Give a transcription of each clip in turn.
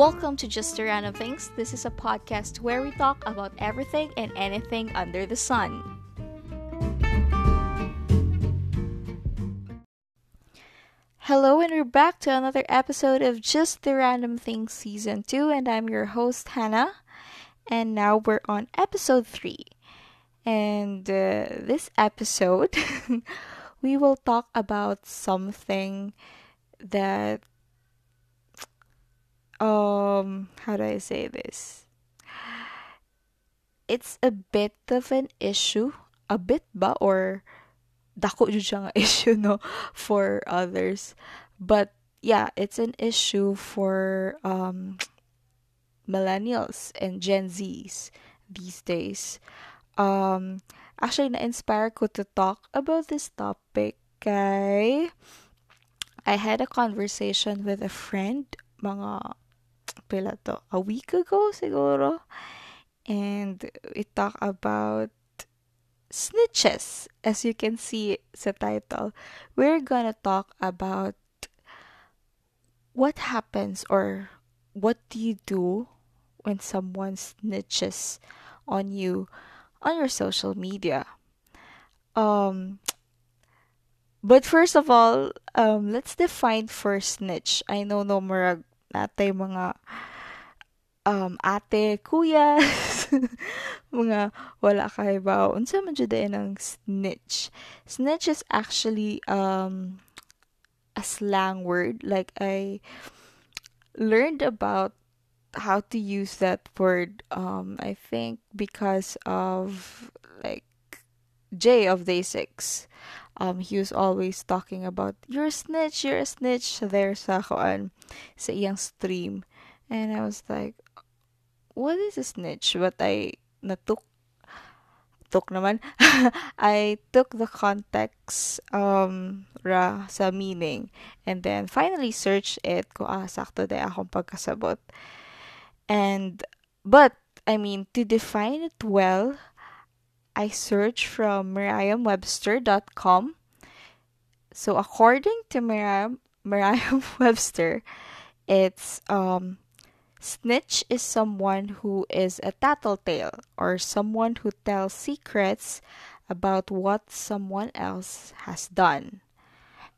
Welcome to Just a Random Things. This is a podcast where we talk about everything and anything under the sun. Hello, and we're back to another episode of Just the Random Things Season 2, and I'm your host, Hannah. And now we're on episode 3. And uh, this episode, we will talk about something that um how do I say this? It's a bit of an issue, a bit ba or dako jud issue no for others. But yeah, it's an issue for um millennials and Gen Zs these days. Um actually na-inspire ko to talk about this topic kay I had a conversation with a friend mga pila to, a week ago siguro. And we talk about snitches. As you can see sa title, we're gonna talk about what happens or what do you do when someone snitches on you on your social media. Um but first of all, um let's define first snitch. I know no more natay mga um, ate, kuya, mga wala kay ba, unsa man jud ng snitch. Snitch is actually um a slang word like I learned about how to use that word um I think because of like Jae of Day 6 um he was always talking about you're a snitch you're a snitch there sa kuan sa iyang stream. And I was like what is a snitch? But I natuk took naman. I took the context um ra sa meaning and then finally searched it ko ah sakto day akong pagkasabot. And but I mean to define it well I searched from merriam-webster.com. So according to Merriam Merriam-Webster, it's um snitch is someone who is a tattletale or someone who tells secrets about what someone else has done.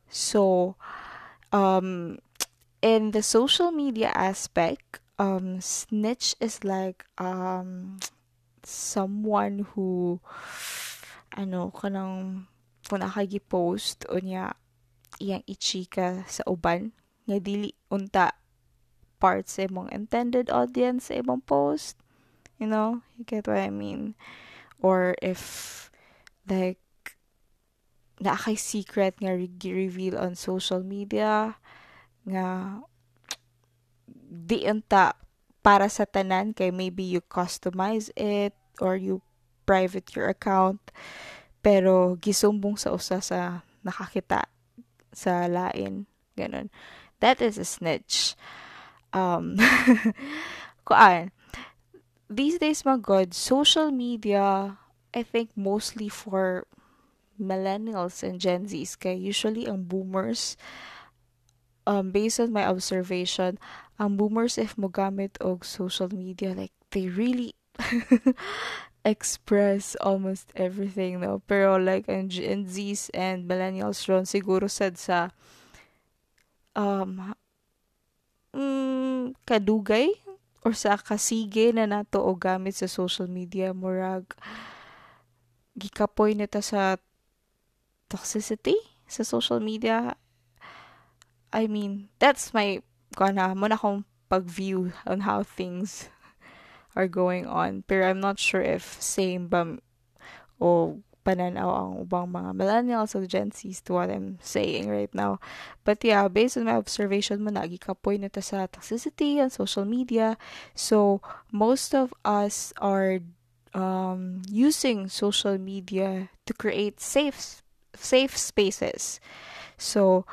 So um in the social media aspect, um snitch is like um someone who ano kanang kung nakagi-post o niya iyang ichika sa uban nga dili unta part sa imong intended audience sa imong post you know? You get what I mean? Or if like na kay secret nga reveal on social media nga di unta para sa tanan kay maybe you customize it or you private your account. Pero gisumbong sa usa sa nakakita sa lain. Ganun that is a snitch. Um kuan these days my god social media I think mostly for millennials and Gen Zs kay usually ang boomers um based on my observation ang boomers if mo gamit og social media like they really express almost everything no? Pero like ang Gen Zs and millennials ron siguro sad sa um mm, kadugay or sa kasige na nato og gamit sa social media murag gikapoy nita sa toxicity sa social media. I mean, that's my kana mo na akong pag-view on how things are going on. Pero I'm not sure if same ba o pananaw ang ubang mga millennials or Gen Zs to what I'm saying right now. But yeah, based on my observation mo, nagikapoy na sa toxicity on social media. So, most of us are um, using social media to create safe safe spaces. So,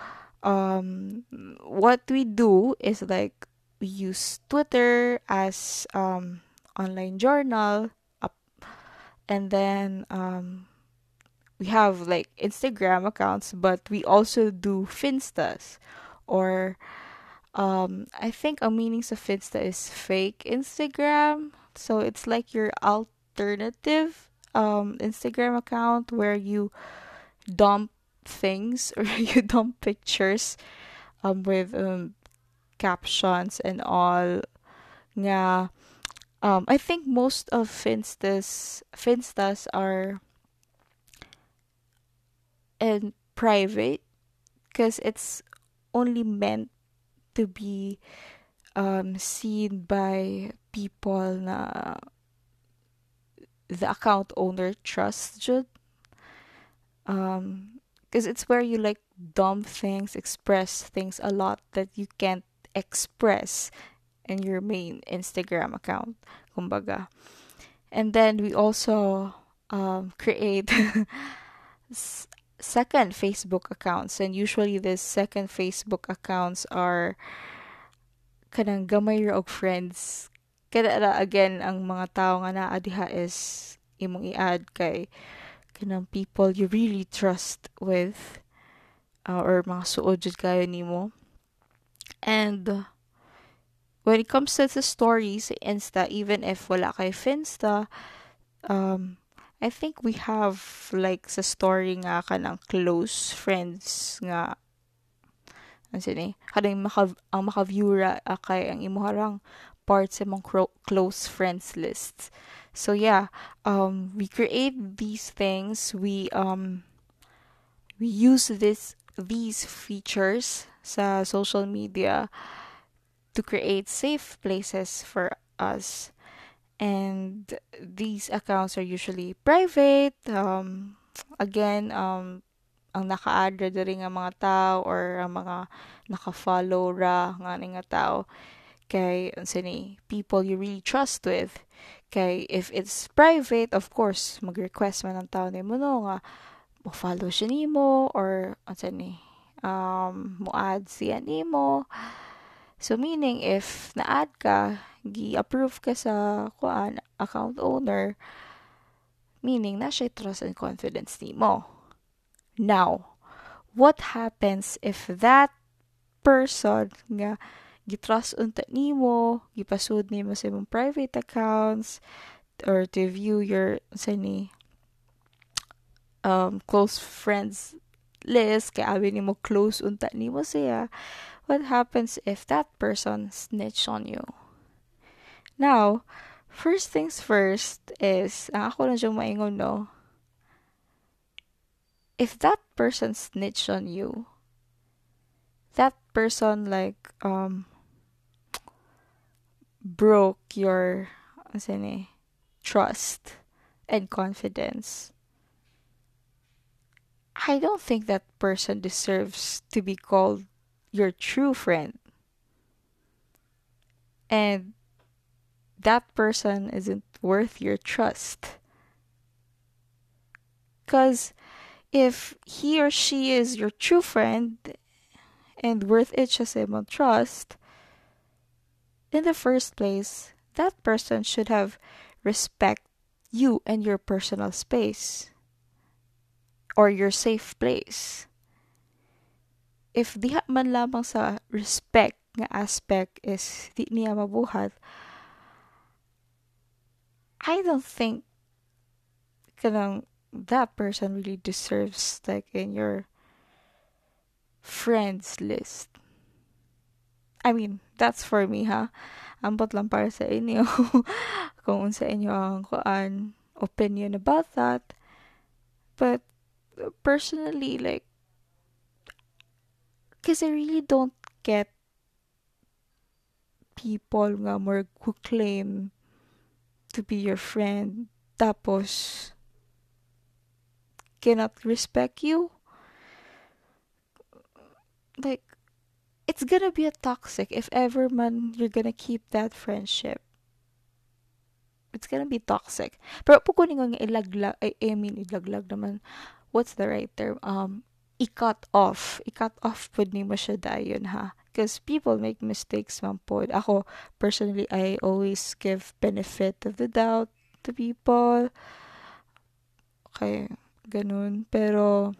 um what we do is like we use Twitter as um online journal up and then um we have like Instagram accounts but we also do finstas or um I think a meaning of Finsta is fake Instagram. So it's like your alternative um Instagram account where you dump things or you dump pictures um with um captions and all. Nga um I think most of Finstas Finstas are in private because it's only meant to be um seen by people na the account owner trusts um because it's where you like dumb things express things a lot that you can't express in your main Instagram account kumbaga. And then we also um create second Facebook accounts. And usually the second Facebook accounts are kanang gamay og friends. Kada again ang mga tao nga naa diha is imong i-add kay kanang people you really trust with uh, or mga suod jud kayo nimo and when it comes to the stories Insta even if wala kay Finsta um I think we have like sa story nga kanang close friends nga ano sini kadang maka ang maka-view ra ah, kay ang imuharang part sa mong close friends lists. So yeah, um we create these things, we um we use this these features sa social media to create safe places for us. And these accounts are usually private um again um ang naka-add ra mga tao or ang mga naka-follow ra nga nga tao kay unsa ni people you really trust with kay if it's private of course mag-request man ang tao nimo no nga mo follow siya nimo or unsa ni um mo add siya nimo. So meaning if na-add ka gi-approve ka sa kuan account owner meaning na siya trust and confidence nimo. Now what happens if that person nga gitrust unta nimo gipasud nimo sa imong private accounts or to view your sa ni um close friends list kay abi nimo close unta nimo siya what happens if that person snitch on you Now, first things first is, ang ako lang maingon, no? If that person snitch on you, that person like, um, broke your, ano ni, eh, trust and confidence, I don't think that person deserves to be called your true friend. And that person isn't worth your trust. Because if he or she is your true friend and worth it imong trust, in the first place, that person should have respect you and your personal space or your safe place. If diha man lamang sa respect nga aspect is di niya mabuhat, I don't think kanang that person really deserves like in your friends list. I mean, that's for me ha. Ambot lang para sa inyo kung sa inyo ang kuan opinion about that. But personally like because I really don't get people nga more who claim to be your friend tapos cannot respect you like it's gonna be a toxic if ever man you're gonna keep that friendship. It's gonna be toxic. Pero pukunin ko nga ilaglag I, mean ilaglag naman. What's the right term? Um i-cut off. I-cut off pud nimo siya dayon ha? Because people make mistakes man pod ako personally I always give benefit of the doubt to people. Okay ganun. Pero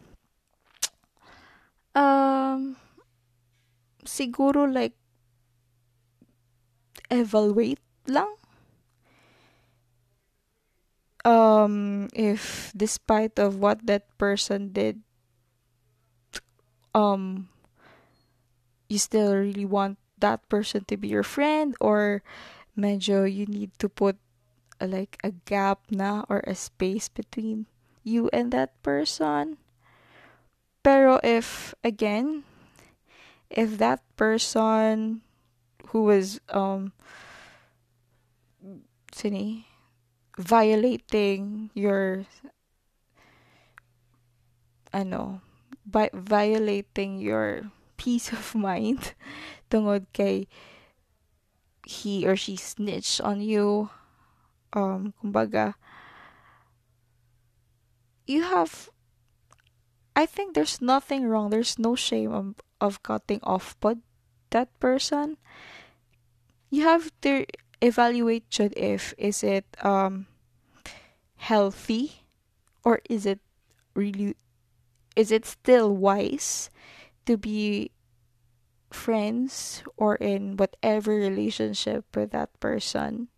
um siguro like evaluate lang. Um if despite of what that person did um you still really want that person to be your friend or medyo you need to put a, like a gap na or a space between you and that person. Pero if again if that person who was um sini violating your ano by violating your peace of mind tungod kay he or she snitched on you um kumbaga you have I think there's nothing wrong. There's no shame of, of cutting off but that person you have to evaluate should if is it um healthy or is it really is it still wise to be friends or in whatever relationship with that person?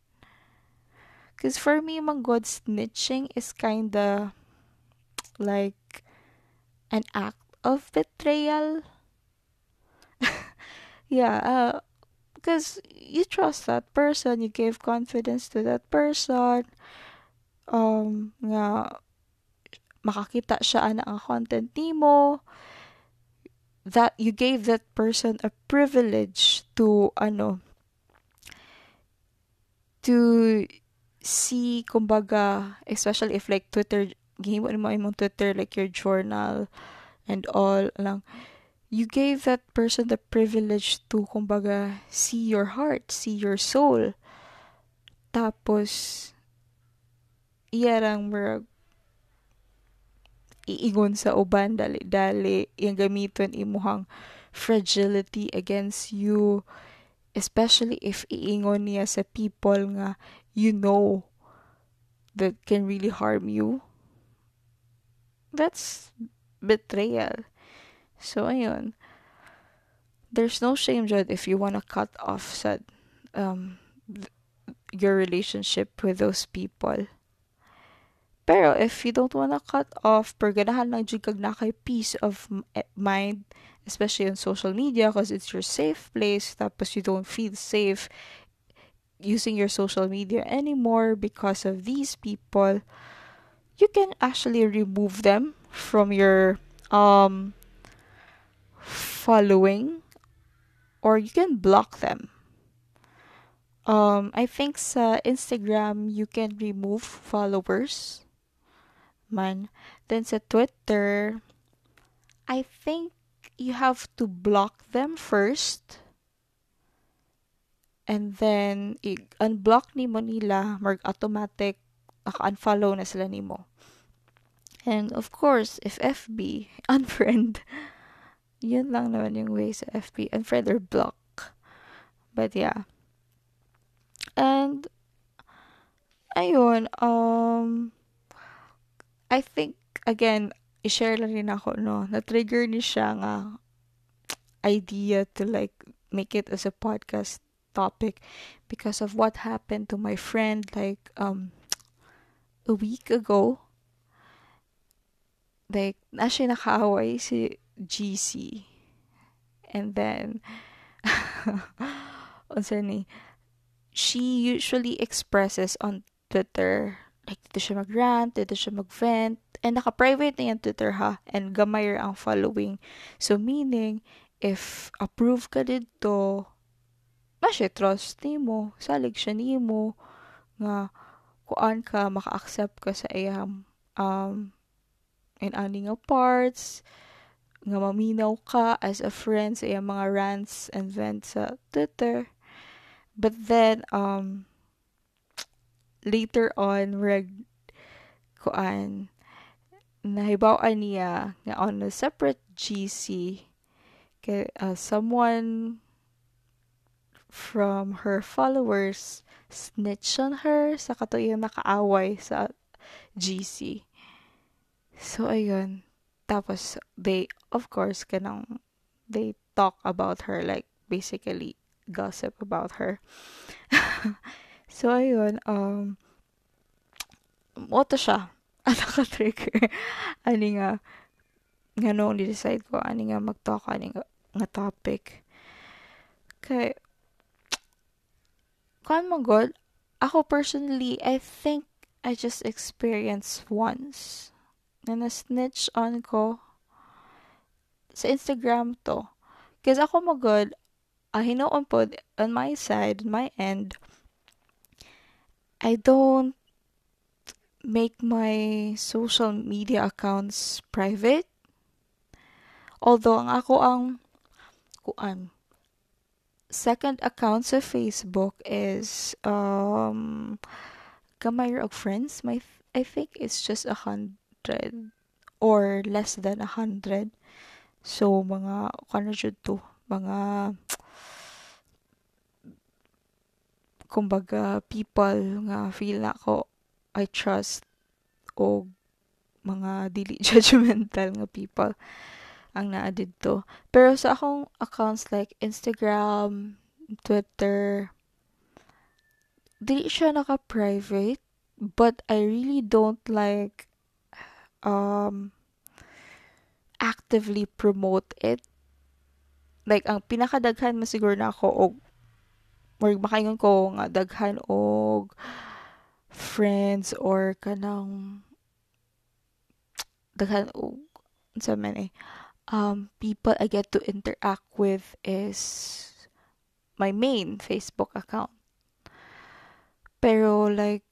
Because for me manggod snitching is kinda like an act of betrayal. Yeah uh because you trust that person you gave confidence to that person. Um nga makakita siya ana ang content nimo that you gave that person a privilege to ano to see kumbaga especially if like Twitter gihimo mo imong Twitter like your journal and all lang. You gave that person the privilege to kumbaga see your heart see your soul. Tapos iya lang murag iingon sa uban dali-dali yung gamiton imuhang fragility against you especially if iingon niya sa people nga you know that can really harm you that's betrayal. So ayun. There's no shame Jud, if you wanna cut off sa um your relationship with those people. Pero if you don't wanna cut off, per ganahan lang jud kag na kay peace of eh, mind, especially on social media because it's your safe place tapos you don't feel safe using your social media anymore because of these people, you can actually remove them from your um following or you can block them. Um, I think sa Instagram, you can remove followers man. Then sa Twitter, I think you have to block them first. And then, i-unblock ni mo nila, mag automatic, naka-unfollow na sila nimo. And of course, if FB, unfriend. Yun lang naman yung way sa FB, unfriend or block. But yeah. And, ayun, um, I think, again, i-share lang rin ako, no, na-trigger ni siya nga idea to like make it as a podcast topic because of what happened to my friend like um a week ago. Like, siya nakaaway si GC. And then, unsa ni, she usually expresses on Twitter like dito siya mag-rant, dito siya mag-vent, and naka-private na yung Twitter ha, and gamay ang following. So, meaning, if approve ka dito, na siya trust ni mo, salig siya ni mo, nga, kuan ka, maka-accept ka sa iyang, um, in ani nga parts, nga maminaw ka as a friend sa iyang mga rants and vents sa Twitter. But then, um, later on reg kuan nahibaw-an niya nga on a separate GC kay uh, someone from her followers snitch on her sa katuyang nakaaway sa GC. So ayun. Tapos they of course kanang they talk about her like basically gossip about her. so, ayun, um, mo to siya. Ano ka trigger? Ani nga, nga nung decide ko, ani nga mag-talk, ani nga, nga topic. Kay, kan mo god, ako personally, I think I just experienced once na na-snitch on ko sa Instagram to. Kasi ako magod, uh, hinoon po on my side, on my end, I don't make my social media accounts private. Although ang ako ang kuan second account sa Facebook is um gamay of friends. My I think it's just a hundred or less than a hundred. So mga kano jud to mga kumbaga people nga feel na ko I trust o mga dili judgmental nga people ang naa didto. Pero sa akong accounts like Instagram, Twitter, dili siya naka-private but I really don't like um actively promote it. Like ang pinakadaghan mo siguro na ako og or makaingon ko nga daghan friends or kanang daghan og sa man eh um people I get to interact with is my main Facebook account. Pero like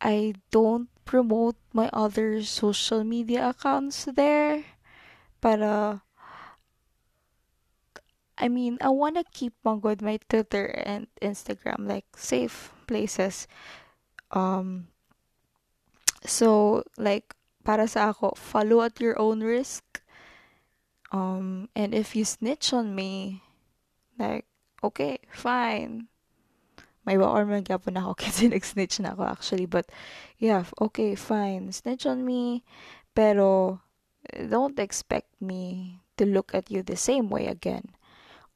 I don't promote my other social media accounts there para I mean, I want to keep my good my Twitter and Instagram like safe places. Um so like para sa ako follow at your own risk. Um and if you snitch on me like okay fine may or man gyapon ako kasi nag-snitch na ako actually but yeah okay fine snitch on me pero eh, don't expect me to look at you the same way again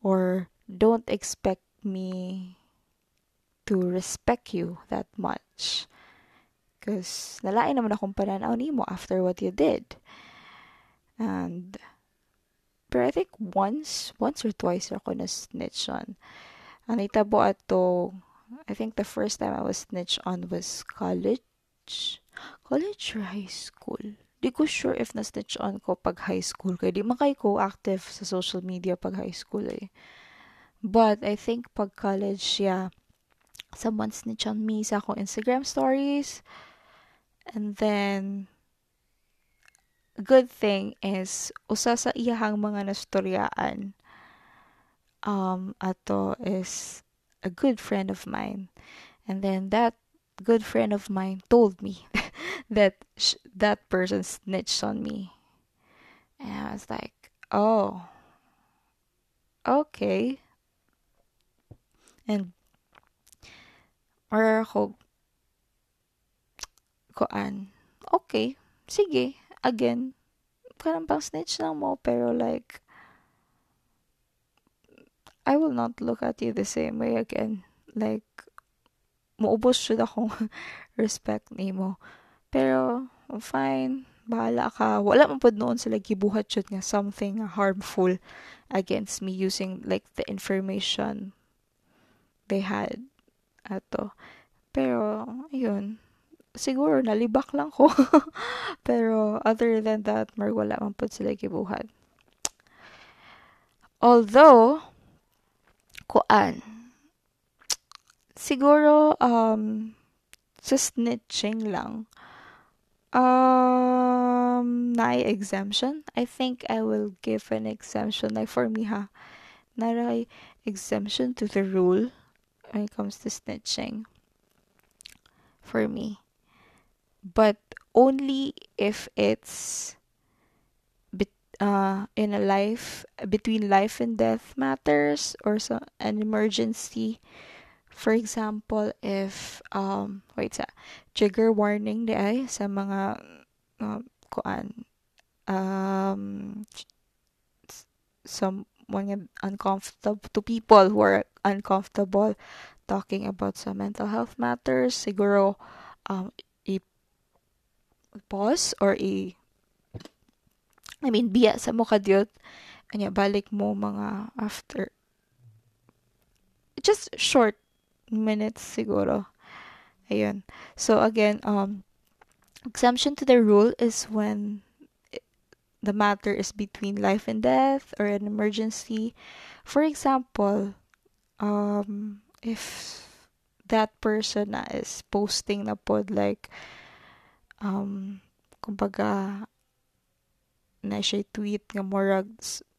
or don't expect me to respect you that much. Because nalain naman akong pananaw ni mo after what you did. And, pero I think once, once or twice ako na snitch on. Ang itabo ato, I think the first time I was snitch on was college. College or high school? Di ko sure if na-snitch on ko pag high school. Kaya di makay ko active sa social media pag high school eh. But I think pag college, yeah, someone snitch on me sa akong Instagram stories. And then, good thing is, usa sa iyahang mga nastoryaan, um, ato is a good friend of mine. And then that good friend of mine told me that sh- that person snitched on me. And I was like, oh, okay. And or ako koan okay sige again parang pang snitch lang mo pero like I will not look at you the same way again like muubos syud akong respect nimo pero fine bahala ka wala man pud noon sila gibuhat syud nga something harmful against me using like the information they had ato. Pero, ayun. Siguro, nalibak lang ko. Pero, other than that, mar wala man po sila gibuhat. Although, kuan, siguro, um, sa snitching lang, um, na exemption. I think I will give an exemption. Like, for me, ha, na exemption to the rule when it comes to snitching for me. But only if it's uh, in a life between life and death matters or so an emergency. For example, if um wait sa trigger warning di ay sa mga uh, kuan um some uncomfortable to people who are uncomfortable talking about some mental health matters siguro um i pause or i I mean biya sa mo kadyot anya balik mo mga after just short minutes siguro. Ayun. So again um exemption to the rule is when the matter is between life and death or an emergency. For example um if that person na is posting na pod like um kumbaga na siya tweet nga murag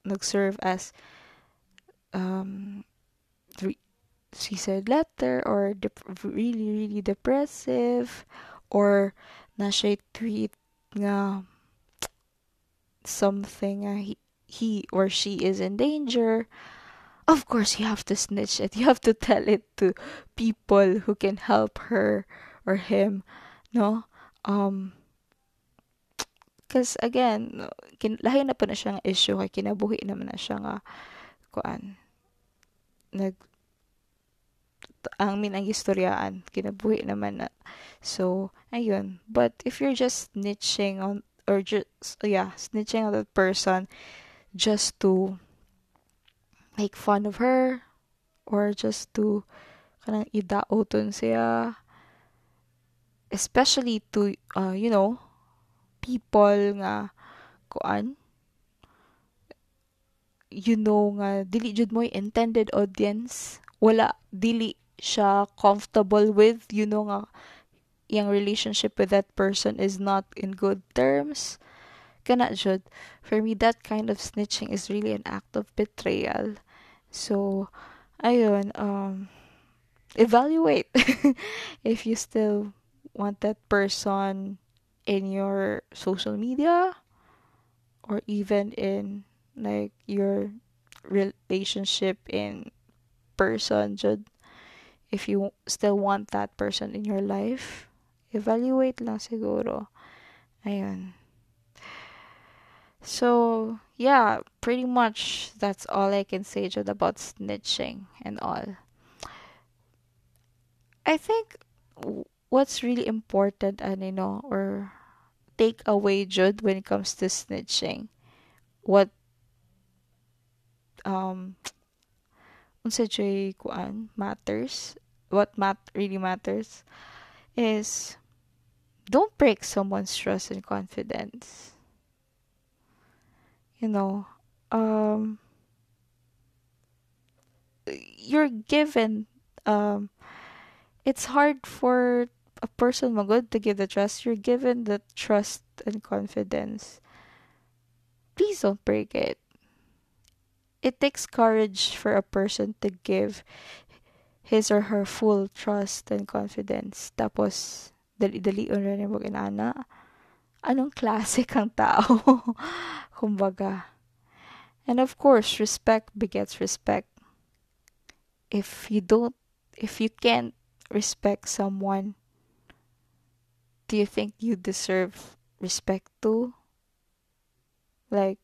nag-serve as um suicide letter or dep- really really depressive or na siya tweet nga something uh, he, he or she is in danger. Of course you have to snitch it. You have to tell it to people who can help her or him no? Um because again kin lahi na pa na siyang issue kay kinabuhi naman na siya nga kuan nag ang min ang istoryaan kinabuhi naman na. So ayun. But if you're just snitching on or just yeah snitching on that person just to make fun of her or just to kanang idaoton siya especially to uh, you know people nga kuan you know nga dili jud intended audience. Wala dili siya comfortable with you know nga yung relationship with that person is not in good terms. Kana jud for me that kind of snitching is really an act of betrayal. So ayun um evaluate if you still want that person in your social media or even in like your relationship in person? Jud if you still want that person in your life evaluate lang siguro. Ayun so yeah pretty much that's all i can say jud about snitching and all. I think what's really important and you know or take away jud when it comes to snitching? What um unsa kuan matters what mat really matters is don't break someone's trust and confidence. You know um you're given um it's hard for a person magod to give the trust you're given the trust and confidence. Please don't break it. It takes courage for a person to give his or her full trust and confidence. Tapos dali-dali ra ni mo inana anong klase kang tao? Kumbaga. And of course respect begets respect. If you don't if you can't respect someone do you think you deserve respect too? Like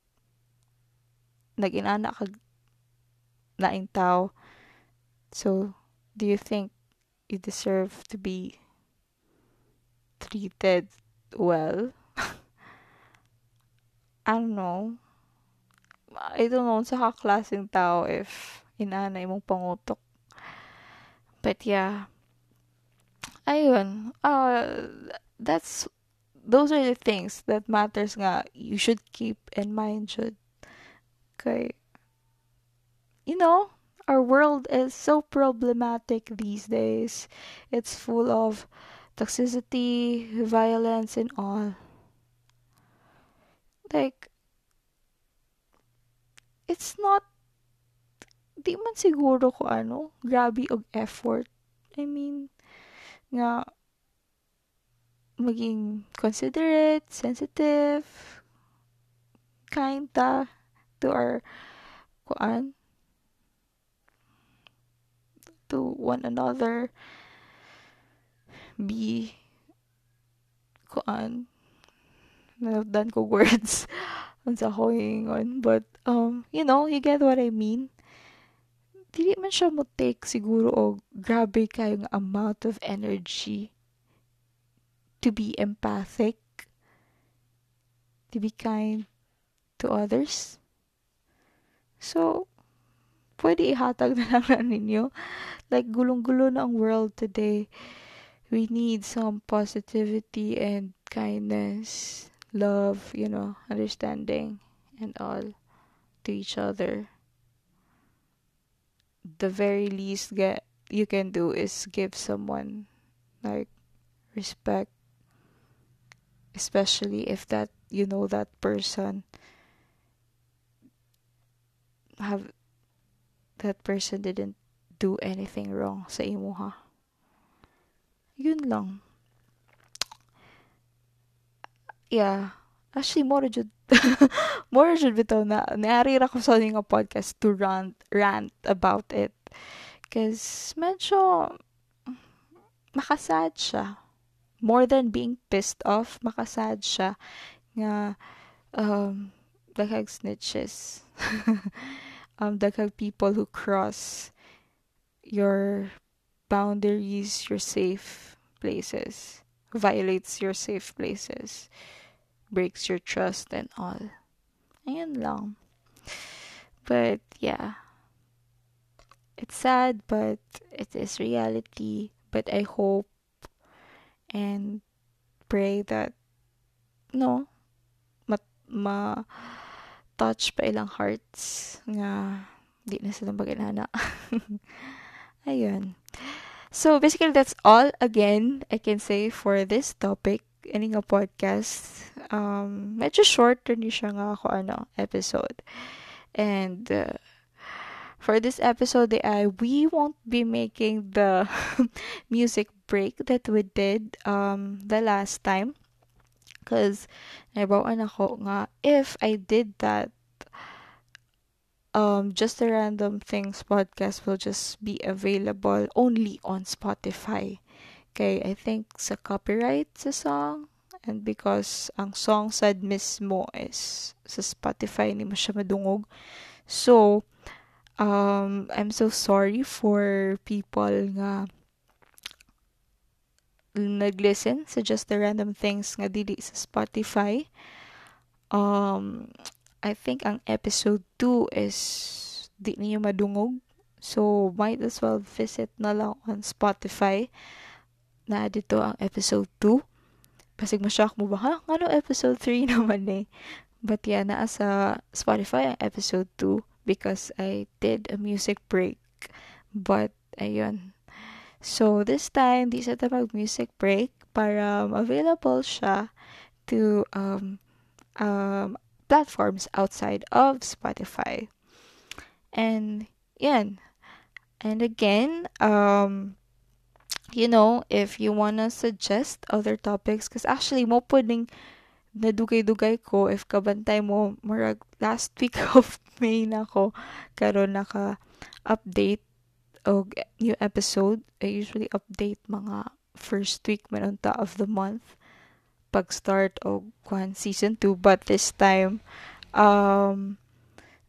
nag-inana ka naing tao. So do you think you deserve to be treated well? I don't know. I don't know sa kaklaseng tao if inanay mong pangutok. But yeah. Ayun. Uh that's those are the things that matters nga you should keep in mind should. Okay you know our world is so problematic these days. It's full of toxicity violence and all. Like it's not di man siguro ko ano grabe og effort. I mean nga maging considerate, sensitive, kind ta to our kuan to one another. Be kuan nalagdan ko words unsa ko ingon but um you know you get what I mean. Dili man siya mo take siguro og grabe kayong amount of energy to be empathic to be kind to others. So pwede ihatag na lang na ninyo. Like gulong-gulo na ang world today. We need some positivity and kindness love you know understanding and all to each other. The very least get you can do is give someone like respect especially if that you know that person have that person didn't do anything wrong sa imo ha? Yun lang. Yeah. Actually more jud more jud bitaw na naari ra ko sa nga podcast to rant rant about it. Cause medyo makasad siya more than being pissed off makasad siya nga um daghang snitches um daghang people who cross your boundaries your safe places violates your safe places breaks your trust and all. Ayan lang. But yeah. It's sad, but it is reality. But I hope and pray that no ma, ma touch pa ilang hearts nga di na sila maganana. Ayun. So basically that's all again I can say for this topic ini nga podcast. Um, medyo shorter ni siya nga ako ano, episode. And uh, for this episode, I we won't be making the music break that we did um the last time. Cause nabawaan ako nga if I did that um just a random things podcast will just be available only on Spotify. Okay, I think sa copyright sa song and because ang song sad mismo is sa Spotify ni mo madungog. So, um, I'm so sorry for people nga nag-listen sa Just the Random Things nga dili sa Spotify. Um, I think ang episode 2 is di niyo madungog. So, might as well visit na lang on Spotify na dito ang episode 2. Pasig ma-shock mo ba, ha? Ano episode 3 naman eh? But yeah, naa sa Spotify ang episode 2 because I did a music break. But, ayun. So, this time, di sa mag music break para available siya to um, um, platforms outside of Spotify. And, yan. And again, um, you know, if you wanna suggest other topics, because actually, mo pwedeng nadugay-dugay ko if kabantay mo, murag last week of May na ko, karon naka-update og new episode. I usually update mga first week manunta of the month pag start og kwan season 2 but this time um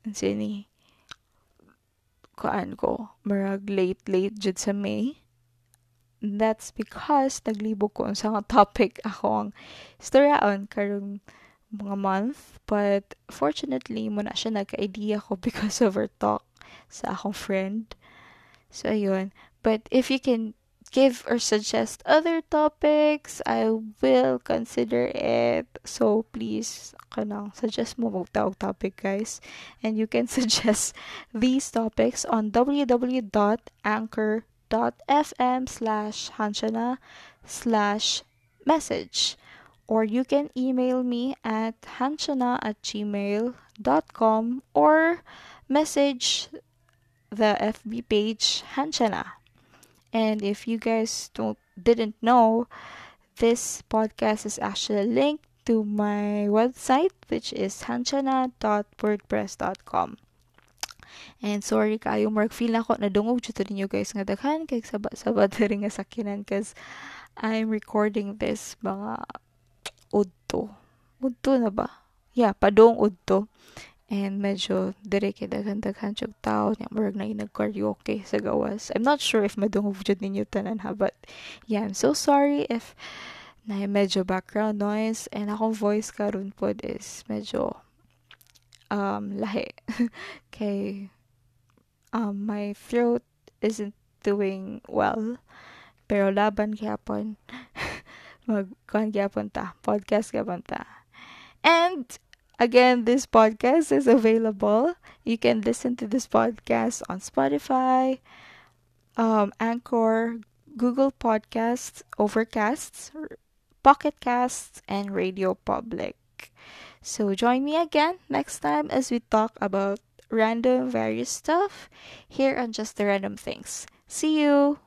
sini kuan ko murag late late jud sa May. That's because naglibog ko sa topic ako ang istoryaon karong mga month. But fortunately, mo na siya nagka-idea ko because of our talk sa akong friend. So, ayun. But if you can give or suggest other topics, I will consider it. So, please, kanang suggest mo magtawag topic, guys. And you can suggest these topics on www.anchor.com anchor.fm slash hanshana slash message. Or you can email me at hanshana at gmail.com or message the FB page Hanshana. And if you guys don't didn't know, this podcast is actually linked to my website, which is hanshana.wordpress.com. And sorry kayo, Mark, feel na ko nadungog dito ninyo guys nga daghan kay sabat-sabat rin nga sakinan cause I'm recording this mga udto. Udto na ba? yeah, padung udto. And medyo dire kay daghan-daghan siyang tao nya murag na nag-karaoke sa gawas. I'm not sure if madungog jud ninyo tanan ha, but yeah, I'm so sorry if na medyo background noise and akong voice karon pod is medyo um lahi kay um my throat isn't doing well pero laban gyapon mag kuan gyapon ta podcast gyapon ta and again this podcast is available. You can listen to this podcast on spotify um anchor google podcasts overcasts pocket casts and radio public. So join me again next time as we talk about random various stuff here on just the random things. See you